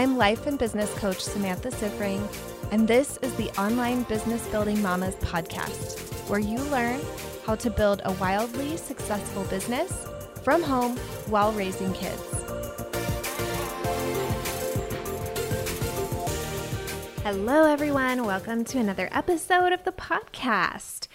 I'm life and business coach Samantha Siffring, and this is the Online Business Building Mamas podcast, where you learn how to build a wildly successful business from home while raising kids. Hello, everyone. Welcome to another episode of the podcast.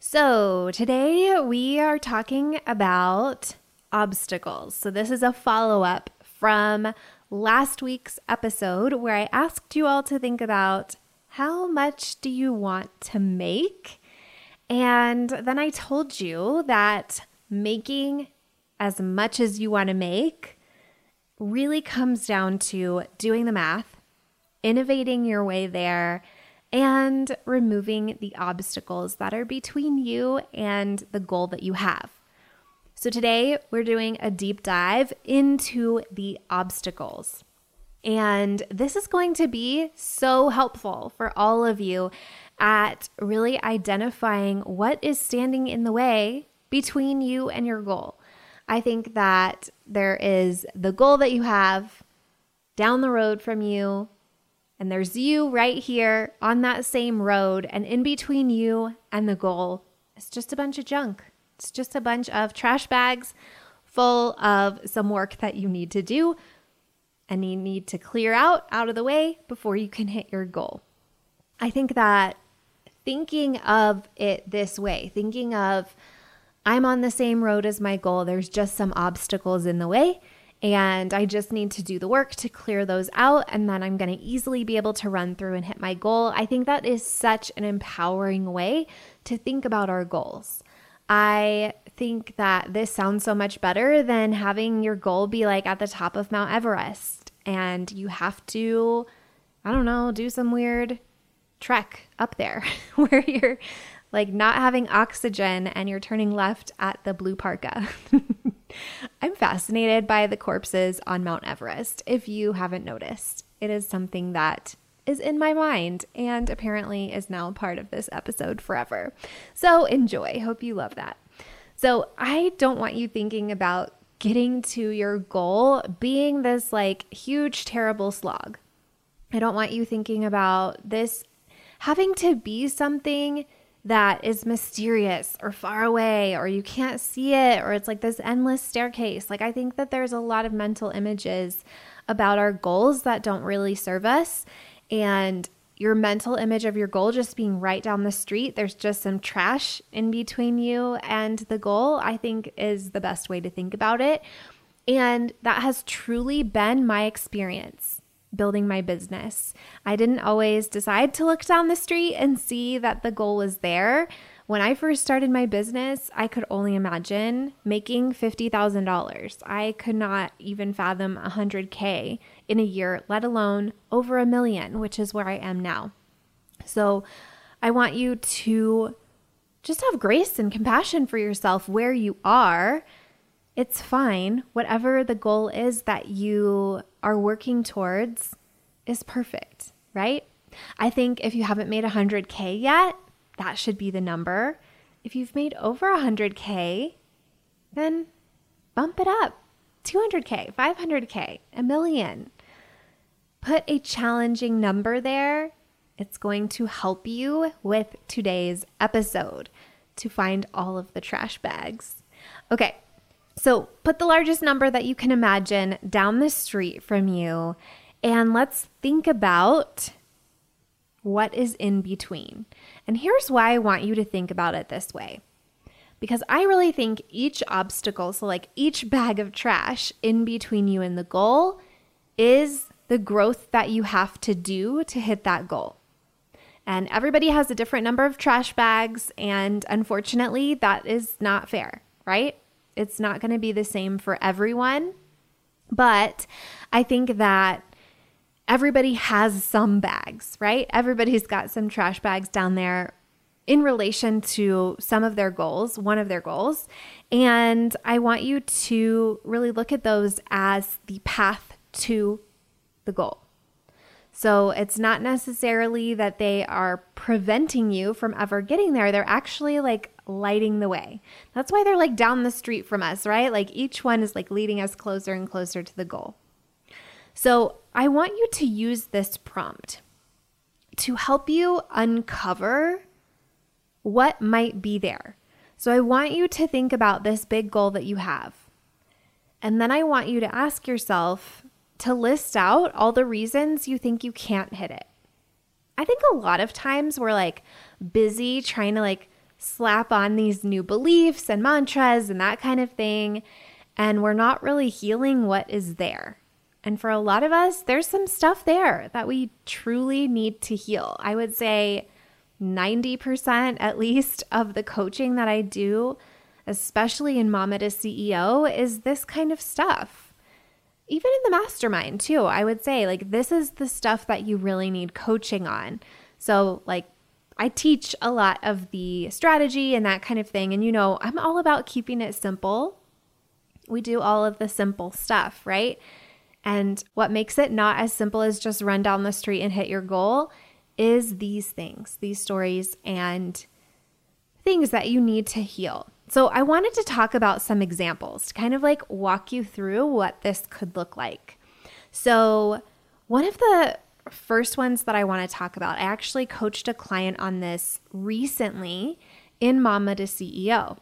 So, today we are talking about obstacles. So, this is a follow up from last week's episode where I asked you all to think about how much do you want to make? And then I told you that making as much as you want to make really comes down to doing the math, innovating your way there, and removing the obstacles that are between you and the goal that you have. So, today we're doing a deep dive into the obstacles. And this is going to be so helpful for all of you at really identifying what is standing in the way between you and your goal. I think that there is the goal that you have down the road from you, and there's you right here on that same road, and in between you and the goal is just a bunch of junk. It's just a bunch of trash bags full of some work that you need to do and you need to clear out out of the way before you can hit your goal. I think that thinking of it this way, thinking of I'm on the same road as my goal, there's just some obstacles in the way. And I just need to do the work to clear those out. And then I'm going to easily be able to run through and hit my goal. I think that is such an empowering way to think about our goals. I think that this sounds so much better than having your goal be like at the top of Mount Everest and you have to, I don't know, do some weird trek up there where you're like not having oxygen and you're turning left at the blue parka. I'm fascinated by the corpses on Mount Everest, if you haven't noticed. It is something that is in my mind and apparently is now part of this episode forever. So enjoy. Hope you love that. So I don't want you thinking about getting to your goal being this like huge, terrible slog. I don't want you thinking about this having to be something that is mysterious or far away or you can't see it or it's like this endless staircase. Like, I think that there's a lot of mental images about our goals that don't really serve us and your mental image of your goal just being right down the street, there's just some trash in between you and the goal, I think is the best way to think about it. And that has truly been my experience building my business. I didn't always decide to look down the street and see that the goal was there. When I first started my business, I could only imagine making $50,000. I could not even fathom 100K in a year, let alone over a million, which is where I am now. So I want you to just have grace and compassion for yourself where you are. It's fine. Whatever the goal is that you are working towards is perfect, right? I think if you haven't made 100K yet, that should be the number. If you've made over 100K, then bump it up 200K, 500K, a million. Put a challenging number there. It's going to help you with today's episode to find all of the trash bags. Okay, so put the largest number that you can imagine down the street from you, and let's think about what is in between. And here's why I want you to think about it this way. Because I really think each obstacle, so like each bag of trash in between you and the goal, is the growth that you have to do to hit that goal. And everybody has a different number of trash bags, and unfortunately, that is not fair, right? It's not going to be the same for everyone. But I think that everybody has some bags, right? Everybody's got some trash bags down there in relation to some of their goals, one of their goals. And I want you to really look at those as the path to the goal. So it's not necessarily that they are preventing you from ever getting there. They're actually like lighting the way. That's why they're like down the street from us, right? Like each one is like leading us closer and closer to the goal. So I want you to use this prompt to help you uncover what might be there. So I want you to think about this big goal that you have. And then I want you to ask yourself to list out all the reasons you think you can't hit it. I think a lot of times we're like busy trying to like slap on these new beliefs and mantras and that kind of thing, and we're not really healing what is there. And for a lot of us, there's some stuff there that we truly need to heal. I would say 90% at least of the coaching that I do, especially in Mama to CEO, is this kind of stuff. Even in the mastermind, too, I would say, like, this is the stuff that you really need coaching on. So, like, I teach a lot of the strategy and that kind of thing. And, you know, I'm all about keeping it simple. We do all of the simple stuff, right? And what makes it not as simple as just run down the street and hit your goal is these things, these stories, and things that you need to heal. So, I wanted to talk about some examples to kind of like walk you through what this could look like. So, one of the first ones that I want to talk about, I actually coached a client on this recently in Mama to CEO.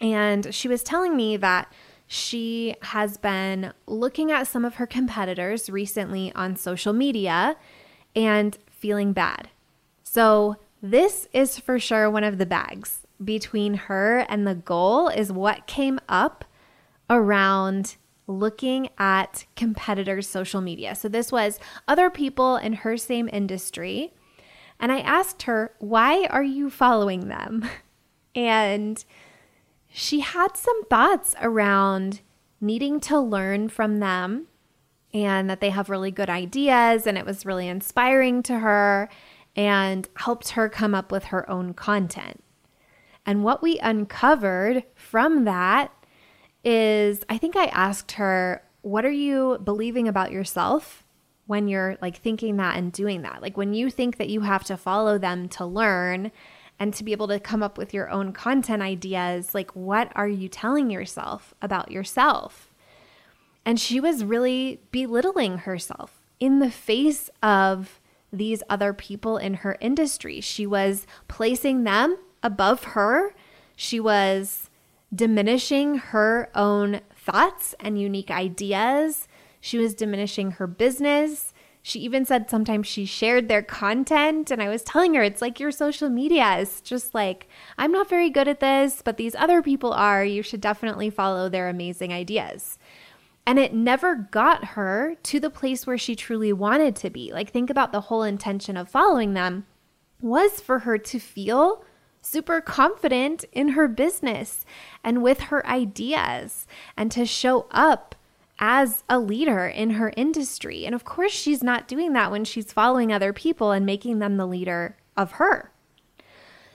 And she was telling me that she has been looking at some of her competitors recently on social media and feeling bad. So, this is for sure one of the bags between her and the goal is what came up around looking at competitors' social media. So, this was other people in her same industry. And I asked her, Why are you following them? And she had some thoughts around needing to learn from them and that they have really good ideas and it was really inspiring to her and helped her come up with her own content. And what we uncovered from that is I think I asked her, What are you believing about yourself when you're like thinking that and doing that? Like when you think that you have to follow them to learn and to be able to come up with your own content ideas, like what are you telling yourself about yourself? And she was really belittling herself in the face of these other people in her industry. She was placing them above her. She was diminishing her own thoughts and unique ideas. She was diminishing her business. She even said sometimes she shared their content. And I was telling her, it's like your social media is just like, I'm not very good at this, but these other people are. You should definitely follow their amazing ideas. And it never got her to the place where she truly wanted to be. Like, think about the whole intention of following them was for her to feel super confident in her business and with her ideas and to show up as a leader in her industry. And of course, she's not doing that when she's following other people and making them the leader of her.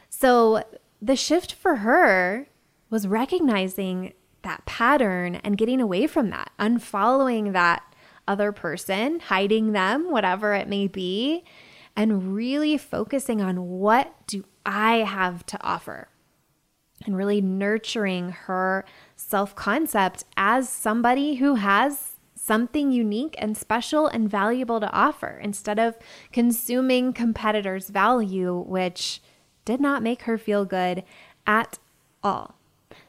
So the shift for her was recognizing that pattern and getting away from that, unfollowing that other person, hiding them, whatever it may be, and really focusing on what do I have to offer and really nurturing her self concept as somebody who has something unique and special and valuable to offer instead of consuming competitors' value, which did not make her feel good at all.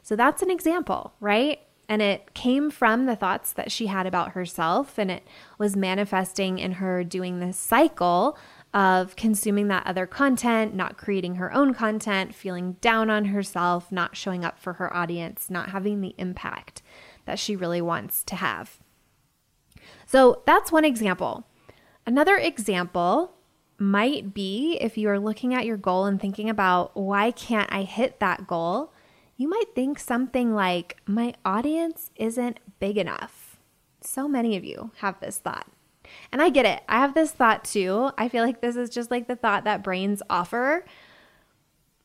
So that's an example, right? And it came from the thoughts that she had about herself, and it was manifesting in her doing this cycle of consuming that other content, not creating her own content, feeling down on herself, not showing up for her audience, not having the impact that she really wants to have. So that's one example. Another example might be if you are looking at your goal and thinking about why can't I hit that goal, you might think something like, my audience isn't big enough. So many of you have this thought. And I get it. I have this thought too. I feel like this is just like the thought that brains offer.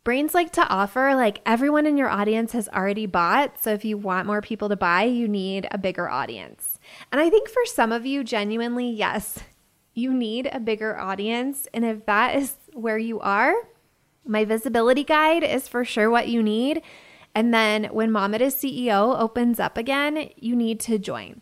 Brains like to offer, like everyone in your audience has already bought. So if you want more people to buy, you need a bigger audience. And I think for some of you, genuinely, yes, you need a bigger audience. And if that is where you are, my visibility guide is for sure what you need. And then when Mama to CEO opens up again, you need to join.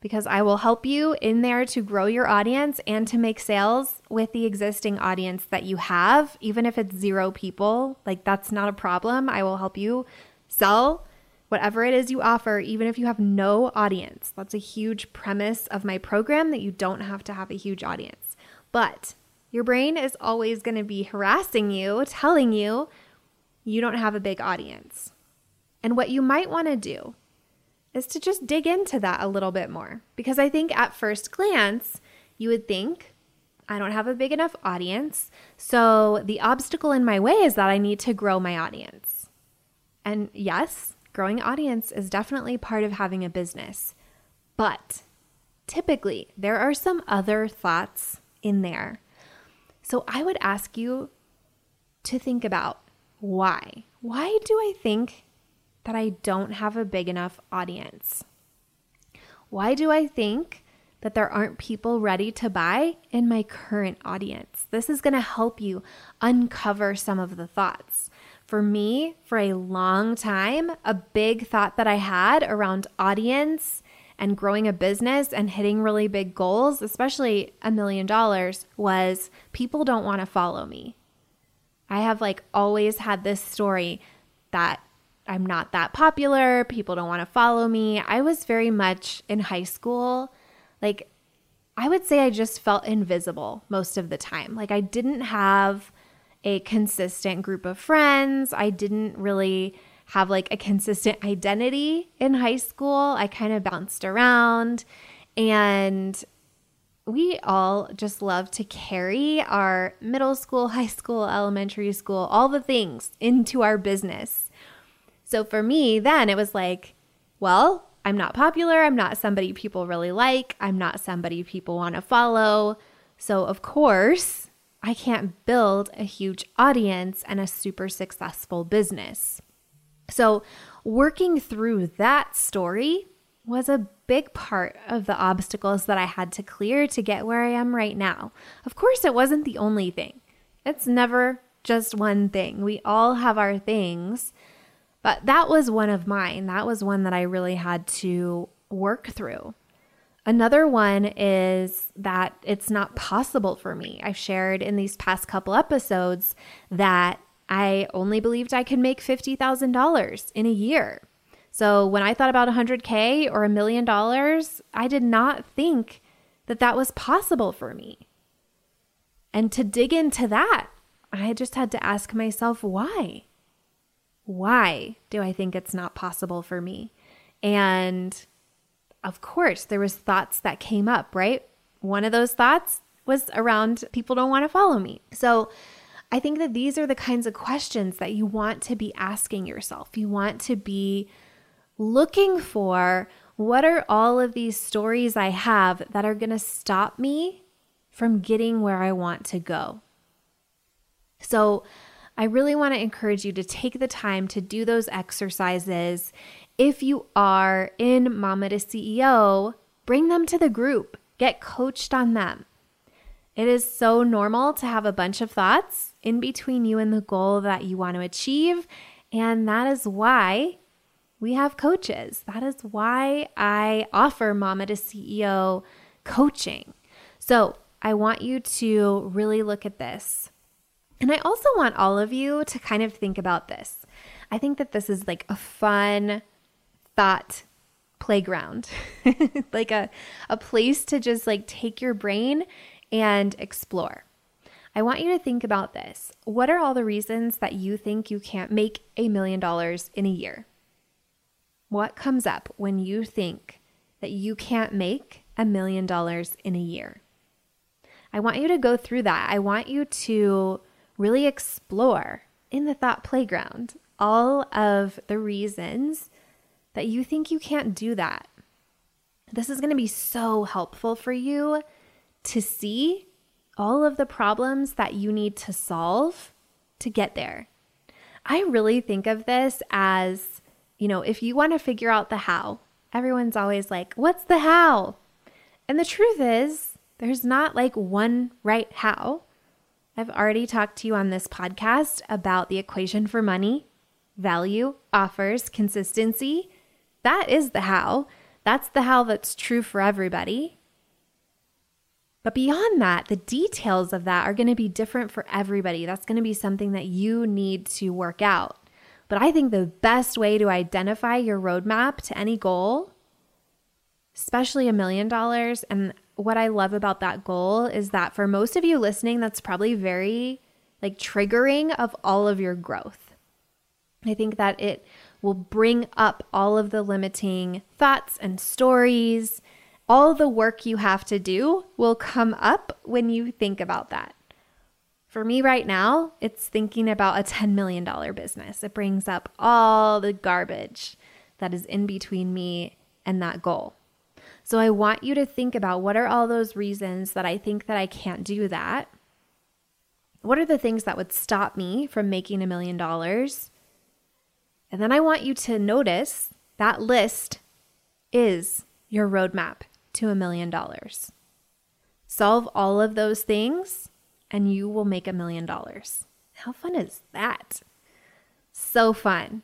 Because I will help you in there to grow your audience and to make sales with the existing audience that you have, even if it's zero people. Like, that's not a problem. I will help you sell whatever it is you offer, even if you have no audience. That's a huge premise of my program that you don't have to have a huge audience. But your brain is always going to be harassing you, telling you you don't have a big audience. And what you might want to do is to just dig into that a little bit more. Because I think at first glance, you would think, I don't have a big enough audience. So the obstacle in my way is that I need to grow my audience. And yes, growing audience is definitely part of having a business. But typically, there are some other thoughts in there. So I would ask you to think about why. Why do I think that I don't have a big enough audience? Why do I think that there aren't people ready to buy in my current audience? This is going to help you uncover some of the thoughts. For me, for a long time, a big thought that I had around audience and growing a business and hitting really big goals, especially a million dollars, was people don't want to follow me. I have like always had this story that I'm not that popular. People don't want to follow me. I was very much in high school. Like, I would say I just felt invisible most of the time. Like, I didn't have a consistent group of friends. I didn't really have like a consistent identity in high school. I kind of bounced around and we all just love to carry our middle school, high school, elementary school, all the things into our business. So for me, then it was like, well, I'm not popular. I'm not somebody people really like. I'm not somebody people want to follow. So, of course, I can't build a huge audience and a super successful business. So, working through that story was a big part of the obstacles that I had to clear to get where I am right now. Of course, it wasn't the only thing, it's never just one thing. We all have our things but that was one of mine. That was one that I really had to work through. Another one is that it's not possible for me. I've shared in these past couple episodes that I only believed I could make $50,000 in a year. So when I thought about 100K or a million dollars, I did not think that that was possible for me. And to dig into that, I just had to ask myself why why do I think it's not possible for me? And of course, there was thoughts that came up, right? One of those thoughts was around people don't want to follow me. So I think that these are the kinds of questions that you want to be asking yourself. You want to be looking for what are all of these stories I have that are going to stop me from getting where I want to go. So I really want to encourage you to take the time to do those exercises. If you are in Mama to CEO, bring them to the group, get coached on them. It is so normal to have a bunch of thoughts in between you and the goal that you want to achieve. And that is why we have coaches. That is why I offer Mama to CEO coaching. So I want you to really look at this. And I also want all of you to kind of think about this. I think that this is like a fun thought playground, like a, a place to just like take your brain and explore. I want you to think about this. What are all the reasons that you think you can't make a million dollars in a year? What comes up when you think that you can't make a million dollars in a year? I want you to go through that. I want you to really explore in the thought playground all of the reasons that you think you can't do that. This is going to be so helpful for you to see all of the problems that you need to solve to get there. I really think of this as, you know, if you want to figure out the how, everyone's always like, what's the how? And the truth is, there's not like one right how. I've already talked to you on this podcast about the equation for money, value, offers, consistency. That is the how. That's the how that's true for everybody. But beyond that, the details of that are going to be different for everybody. That's going to be something that you need to work out. But I think the best way to identify your roadmap to any goal, especially a million dollars, and what I love about that goal is that for most of you listening, that's probably very like triggering of all of your growth. I think that it will bring up all of the limiting thoughts and stories all the work you have to do will come up when you think about that. For me right now, it's thinking about a $10 million business. It brings up all the garbage that is in between me and that goal. So I want you to think about what are all those reasons that I think that I can't do that? What are the things that would stop me from making a million dollars? And then I want you to notice that list is your roadmap to a million dollars. Solve all of those things and you will make a million dollars. How fun is that? So fun.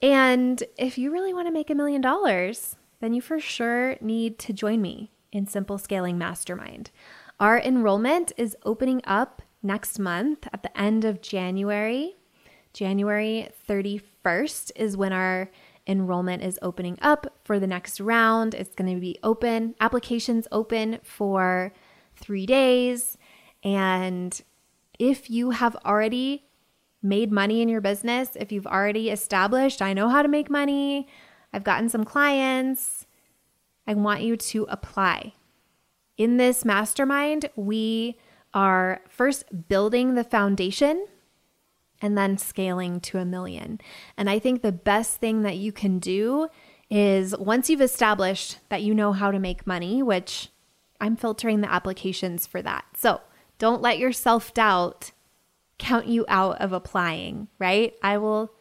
And if you really want to make a million dollars, then you for sure need to join me in Simple Scaling Mastermind. Our enrollment is opening up next month at the end of January. January 31st is when our enrollment is opening up for the next round. It's going to be open, applications open for three days. And if you have already made money in your business, if you've already established, I know how to make money, I've gotten some clients, I want you to apply. In this mastermind, we are first building the foundation and then scaling to a million. And I think the best thing that you can do is once you've established that you know how to make money, which I'm filtering the applications for that. So don't let your self doubt count you out of applying, right? I will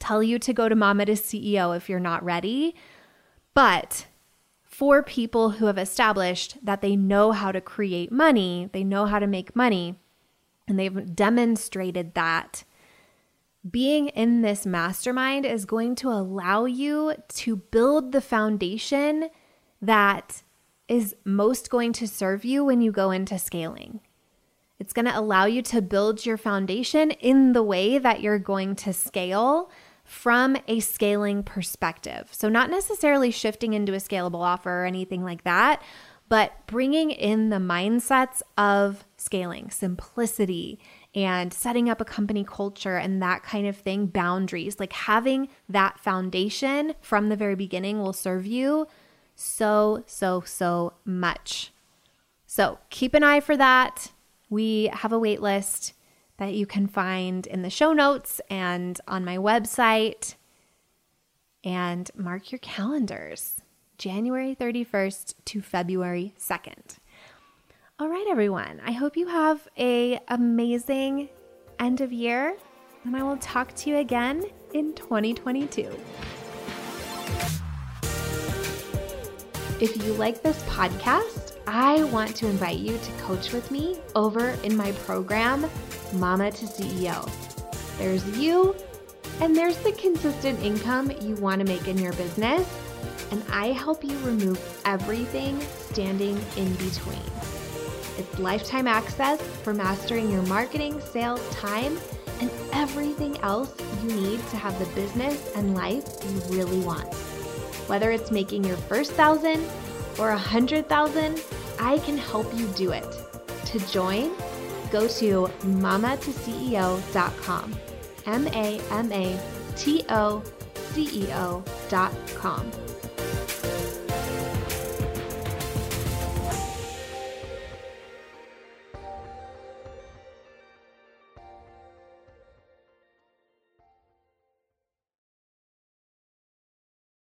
tell you to go to Mama to CEO if you're not ready. But for people who have established that they know how to create money, they know how to make money, and they've demonstrated that being in this mastermind is going to allow you to build the foundation that is most going to serve you when you go into scaling. It's going to allow you to build your foundation in the way that you're going to scale from a scaling perspective. So, not necessarily shifting into a scalable offer or anything like that, but bringing in the mindsets of scaling, simplicity, and setting up a company culture and that kind of thing, boundaries, like having that foundation from the very beginning will serve you so, so, so much. So keep an eye for that. We have a wait list that you can find in the show notes and on my website. And mark your calendars. January 31st to February 2nd. All right, everyone. I hope you have a amazing end of year, and I will talk to you again in 2022. If you like this podcast, I want to invite you to coach with me over in my program, Mama to CEO. There's you, and there's the consistent income you want to make in your business and I help you remove everything standing in between. It's lifetime access for mastering your marketing, sales, time, and everything else you need to have the business and life you really want. Whether it's making your first thousand or a hundred thousand, I can help you do it. To join, go to mamatoceo.com. M A M A T O C E O.com.